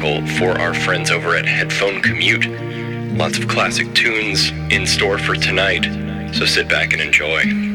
for our friends over at Headphone Commute. Lots of classic tunes in store for tonight, so sit back and enjoy.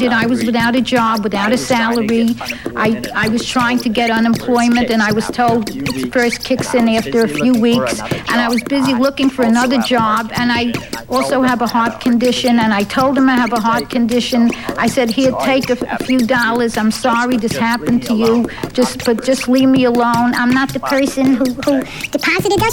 I was without a job, without a salary. I, I was trying to get unemployment, and I was told it first kicks in after a few weeks. And I was busy looking for another job, and I also have a heart condition, and I told him I have a heart condition. I said, here, take a, a few dollars. I'm sorry this happened to you. Just, but just leave me alone. I'm not the person who, who deposited those.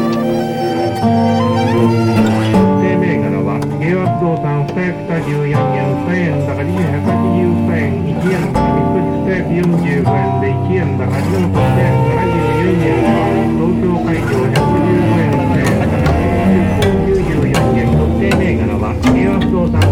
114円円280円1円高が94。5円で1円高が8円として74円は東京会場115円1000円だが194円特定銘柄は平和不動産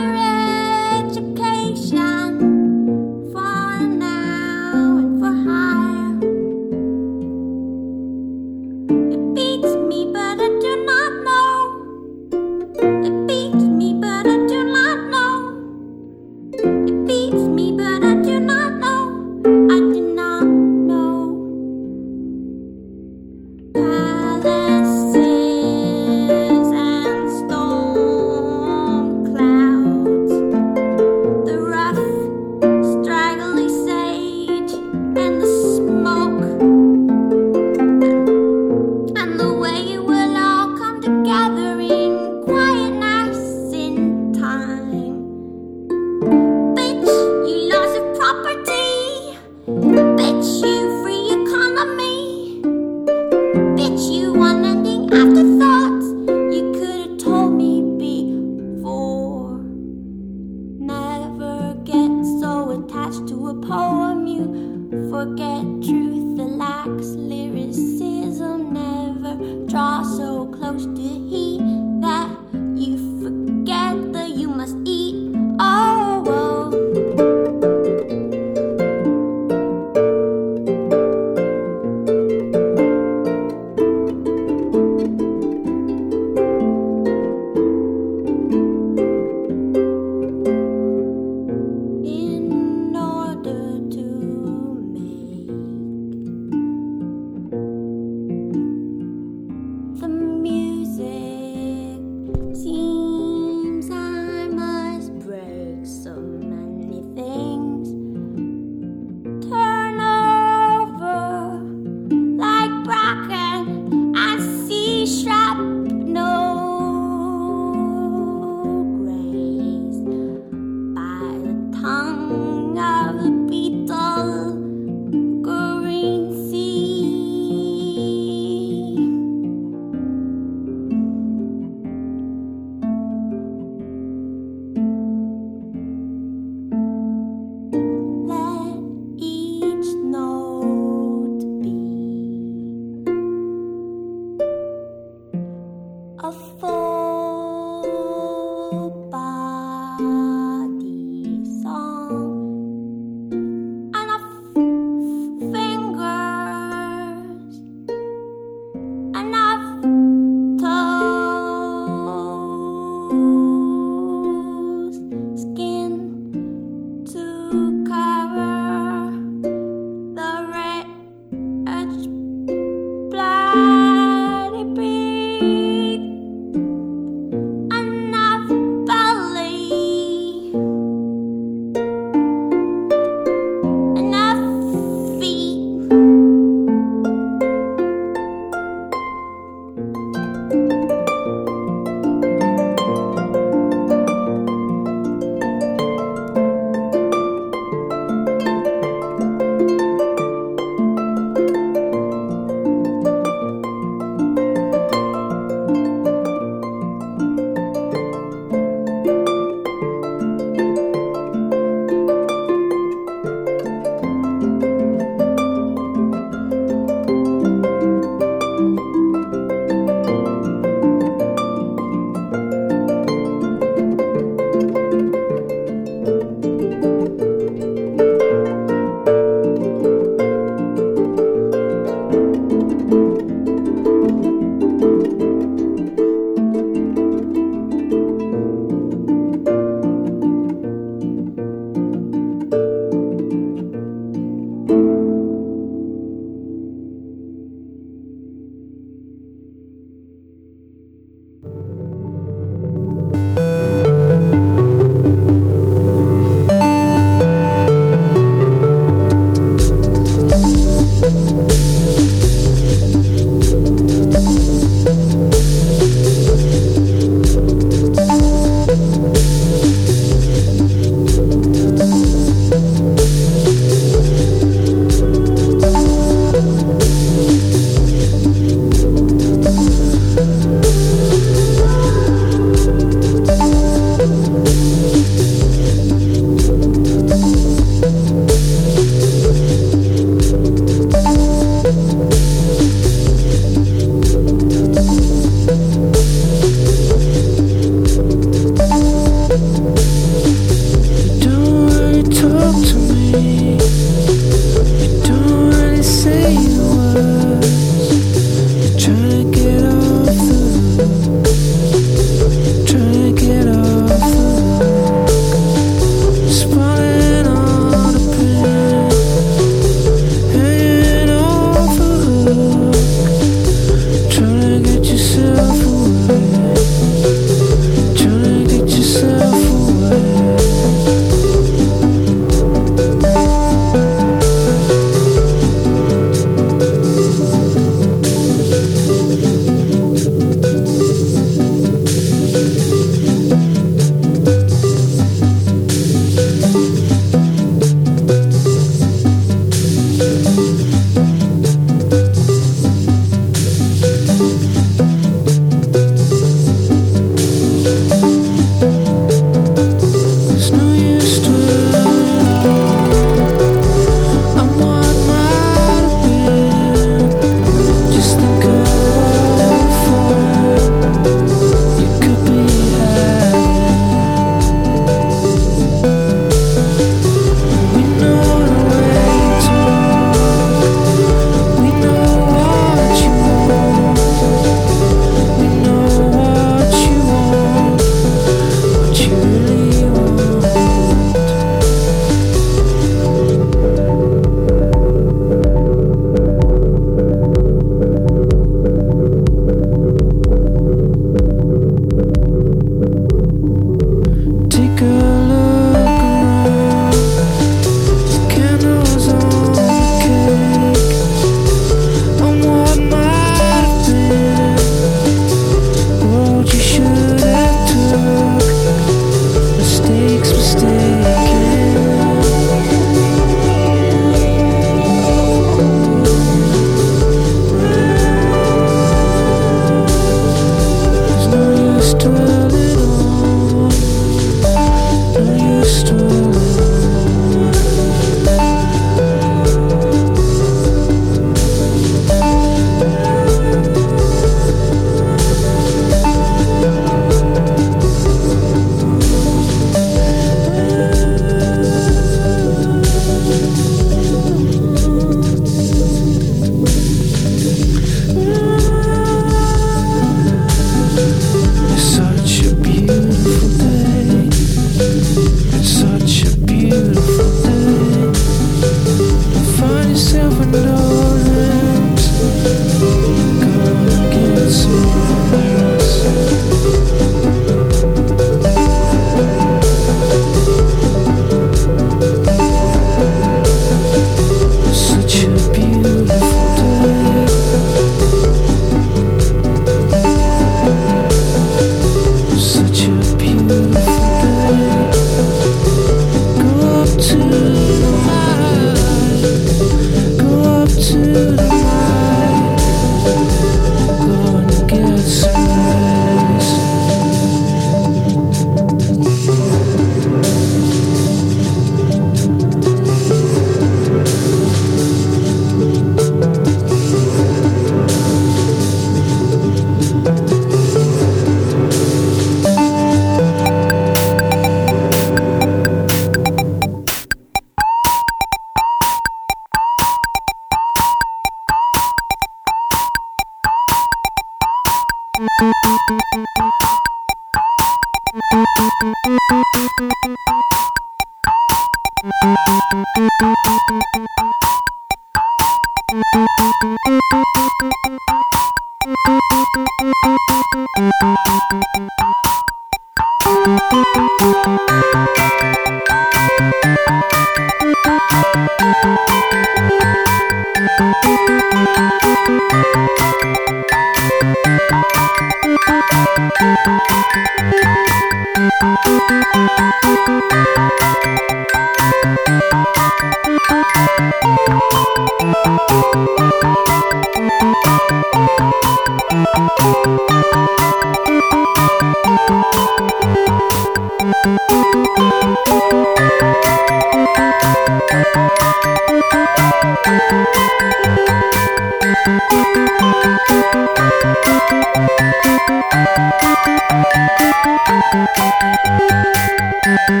Thank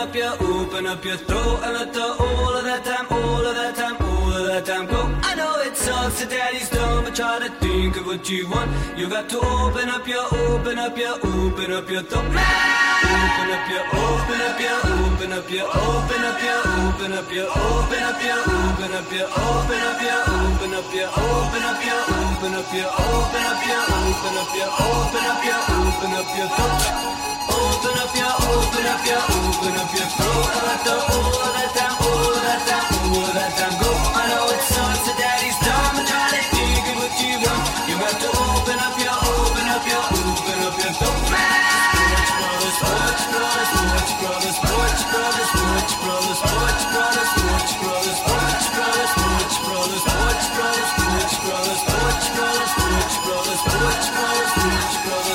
up your, open up your throat and let the all of that time, all of that time, all of that time go. I know it sucks that daddy's done, but try to think of what you want. You got to open up your, open up your, open up your throat. Open up your, open up your, open up your, open up your, open up your, open up your, open up your, open up your, open up your, open up your, open up your, open up your, open up your, open up your, open up your throat. Open up your, open up your, open up your throat. I let the all of that time, all of that all of that go. I know it sucks that daddy's done, but try to of what you want. You got to open up your, open up your, open up your throat. Sports brothers, sports brothers, sports brothers, sports brothers, sports brothers, sports brothers, sports brothers, sports brothers, sports brothers, sports brothers, sports brothers, sports brothers, sports brothers, sports brothers, sports brothers,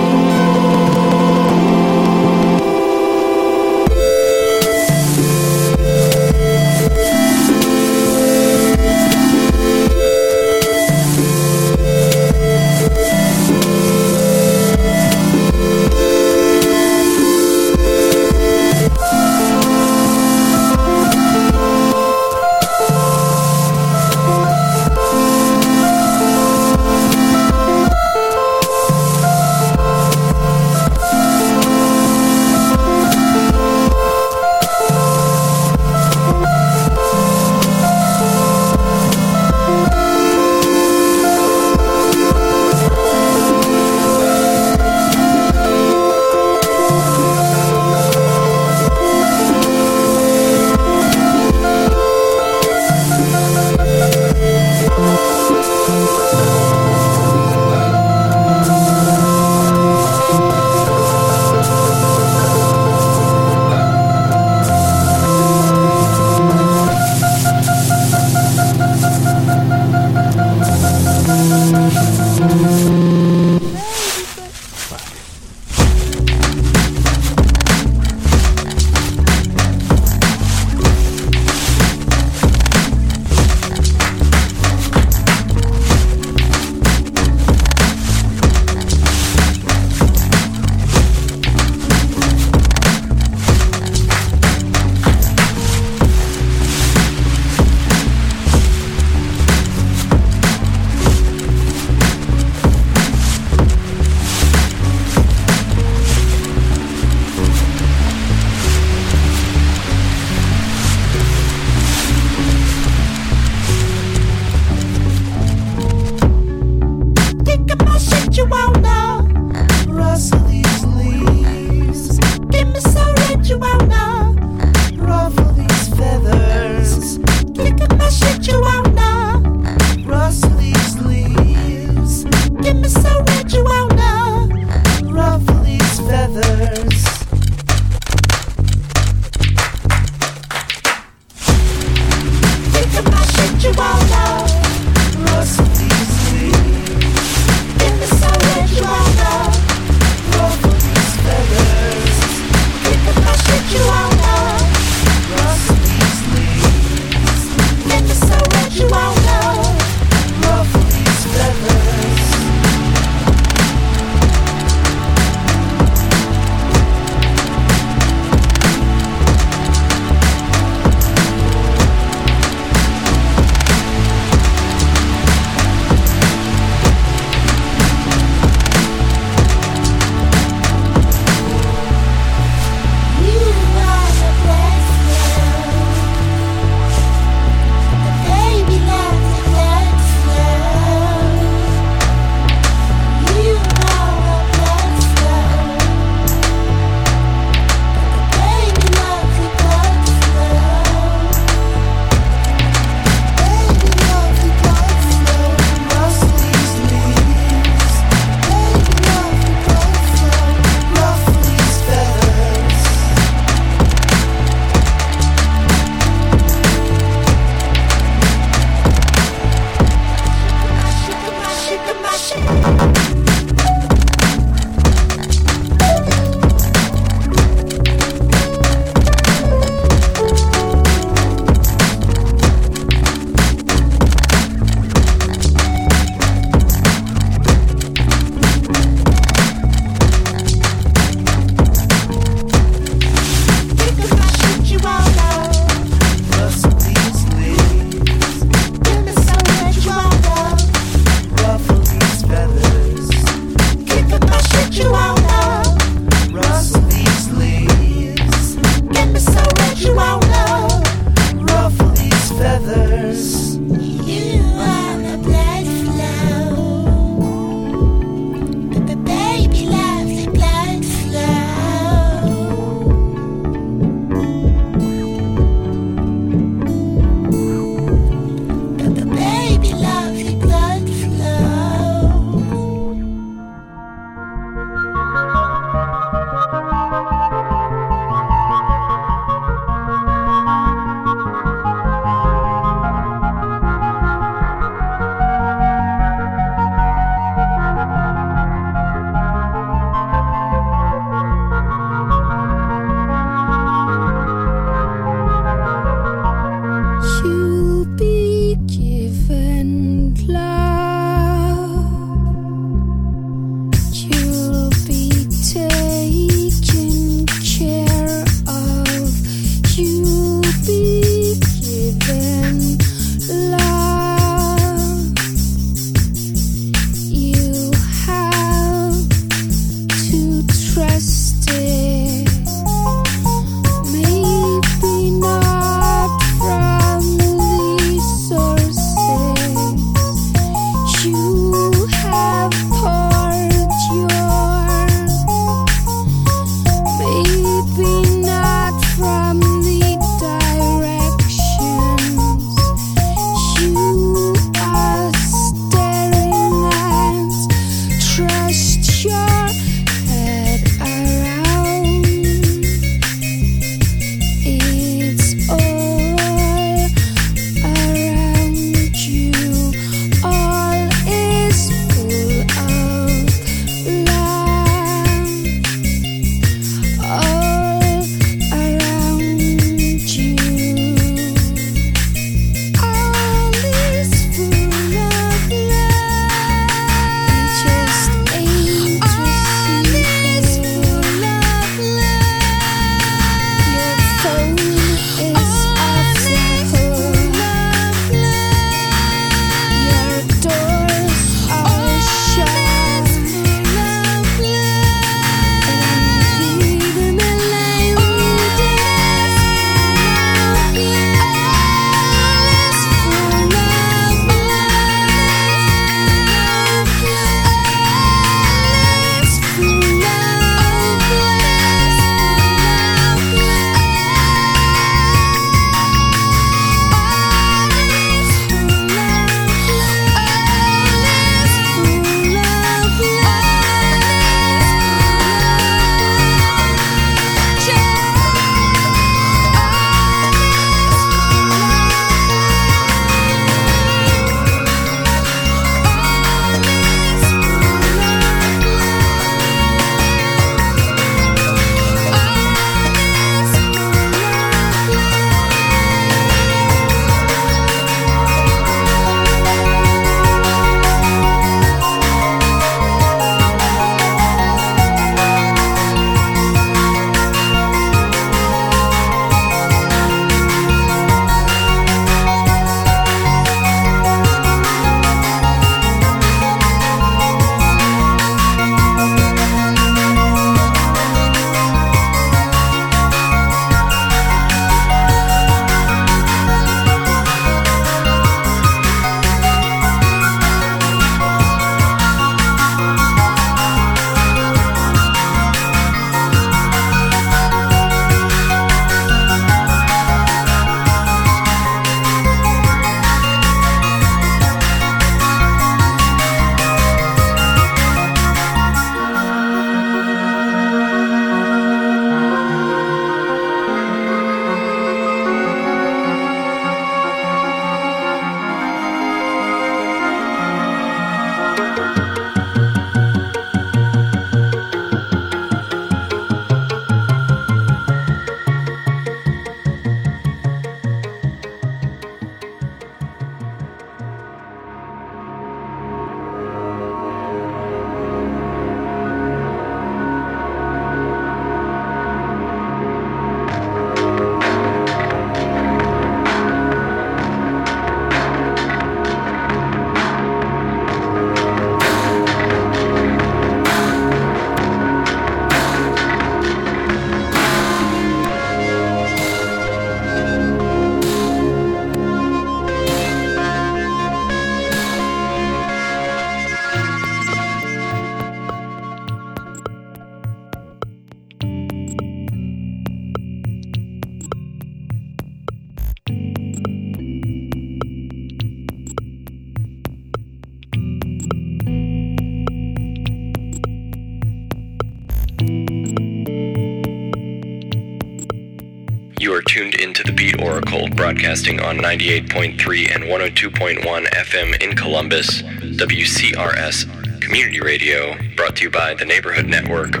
broadcasting on 98.3 and 102.1 FM in Columbus, WCRS Community Radio, brought to you by the Neighborhood Network.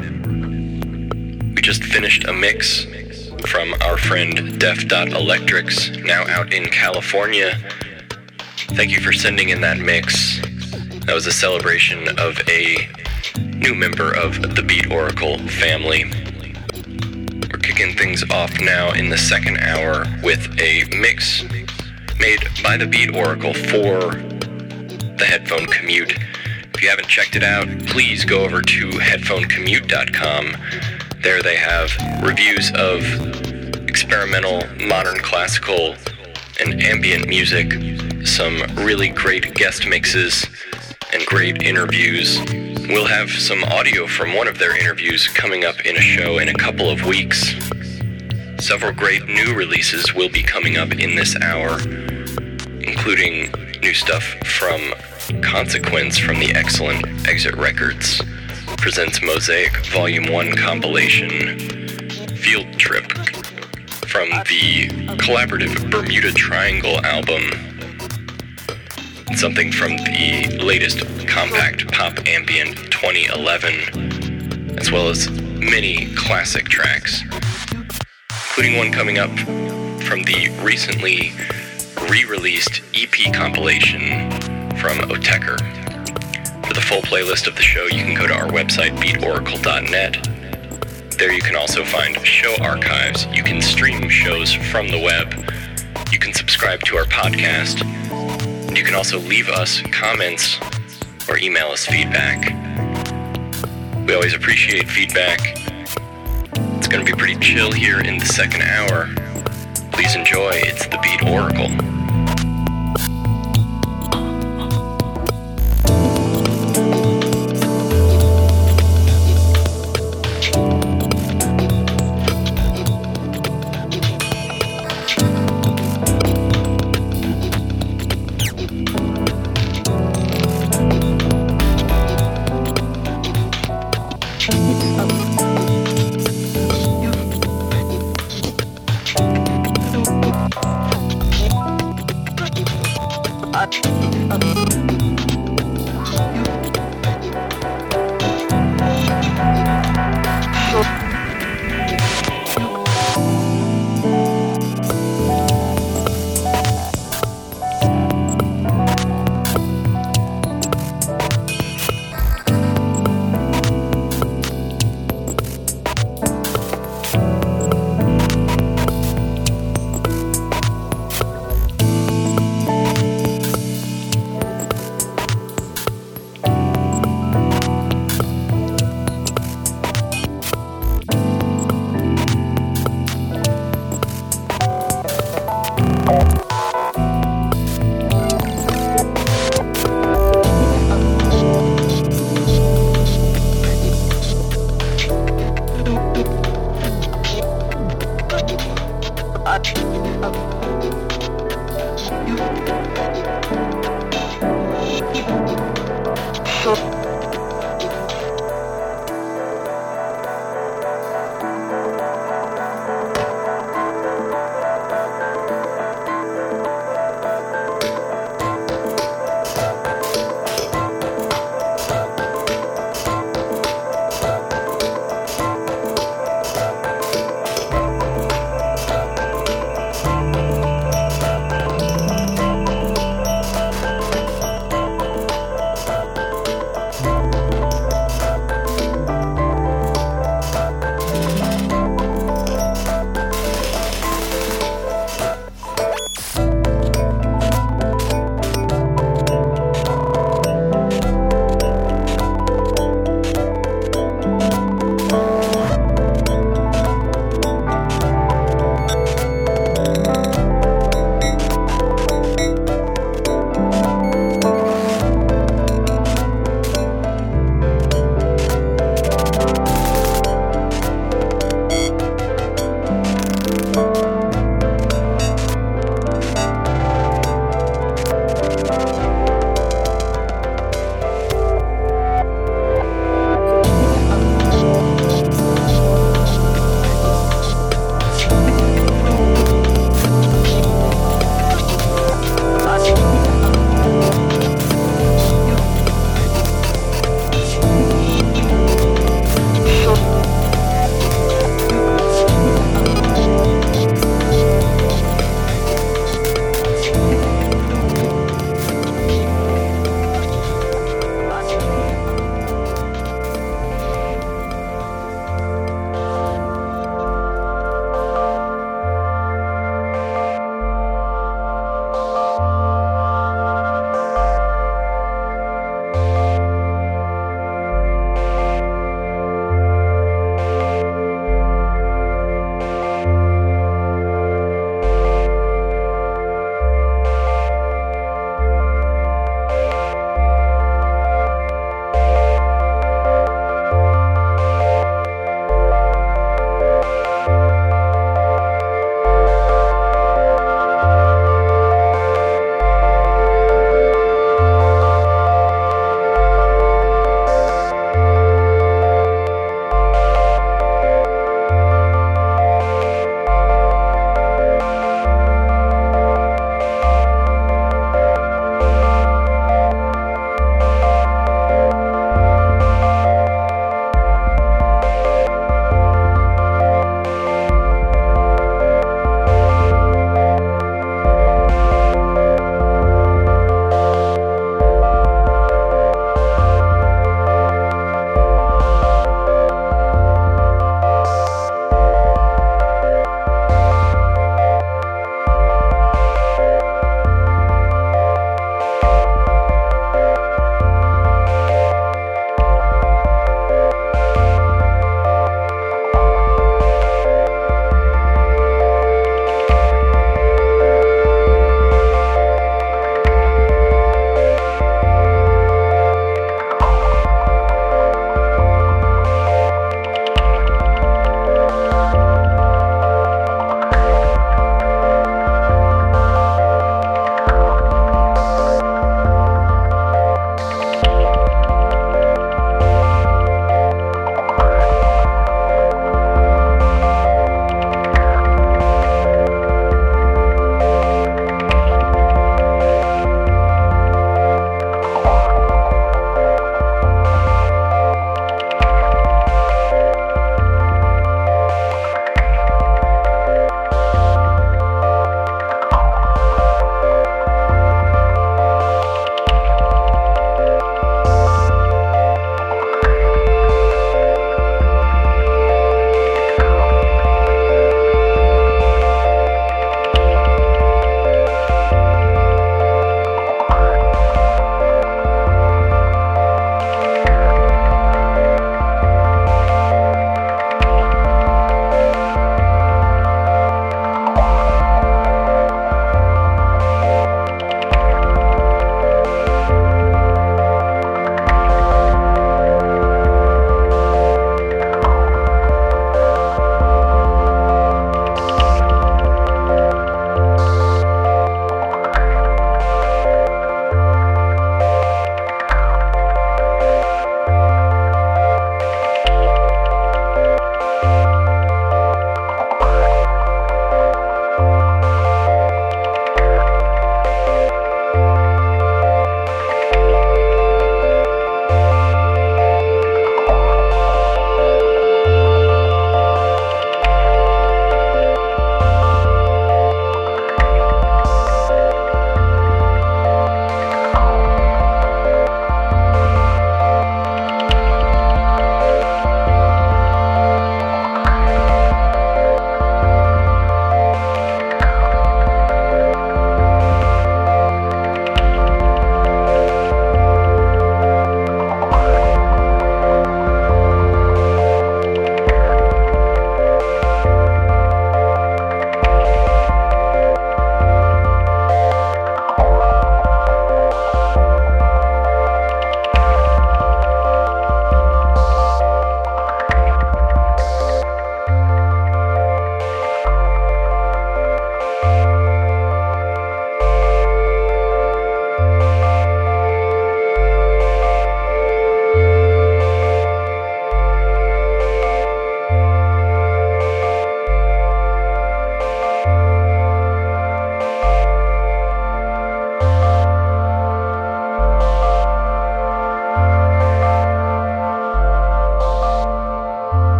We just finished a mix from our friend Deaf Electrics, now out in California. Thank you for sending in that mix. That was a celebration of a new member of the Beat Oracle family. Things off now in the second hour with a mix made by the Beat Oracle for the headphone commute. If you haven't checked it out, please go over to headphonecommute.com. There they have reviews of experimental, modern classical, and ambient music, some really great guest mixes, and great interviews. We'll have some audio from one of their interviews coming up in a show in a couple of weeks. Several great new releases will be coming up in this hour, including new stuff from Consequence from the excellent Exit Records, presents Mosaic Volume 1 compilation, Field Trip from the collaborative Bermuda Triangle album, something from the latest Kompakt Pop Ambient 2011, as well as many classic tracks, including one coming up from the recently re released EP compilation from Autechre. For the full playlist of the show, you can go to our website, beatoracle.net. There you can also find show archives. You can stream shows from the web. You can subscribe to our podcast. And you can also leave us comments or email us feedback. We always appreciate feedback. Going to be pretty chill here in the second hour. Please enjoy. It's the Beat Oracle.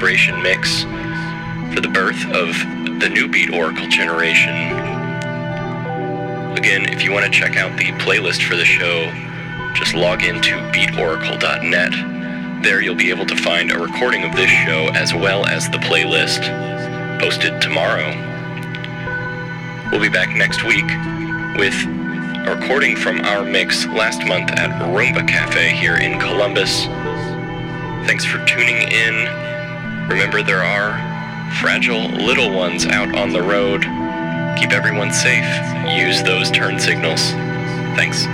Celebration mix for the birth of the new Beat Oracle generation. Again, if you want to check out the playlist for the show, just log into beatoracle.net. There you'll be able to find a recording of this show as well as the playlist posted tomorrow. We'll be back next week with a recording from our mix last month at Rumba Cafe here in Columbus. Thanks for tuning in. Remember, there are fragile little ones out on the road. Keep everyone safe. Use those turn signals. Thanks.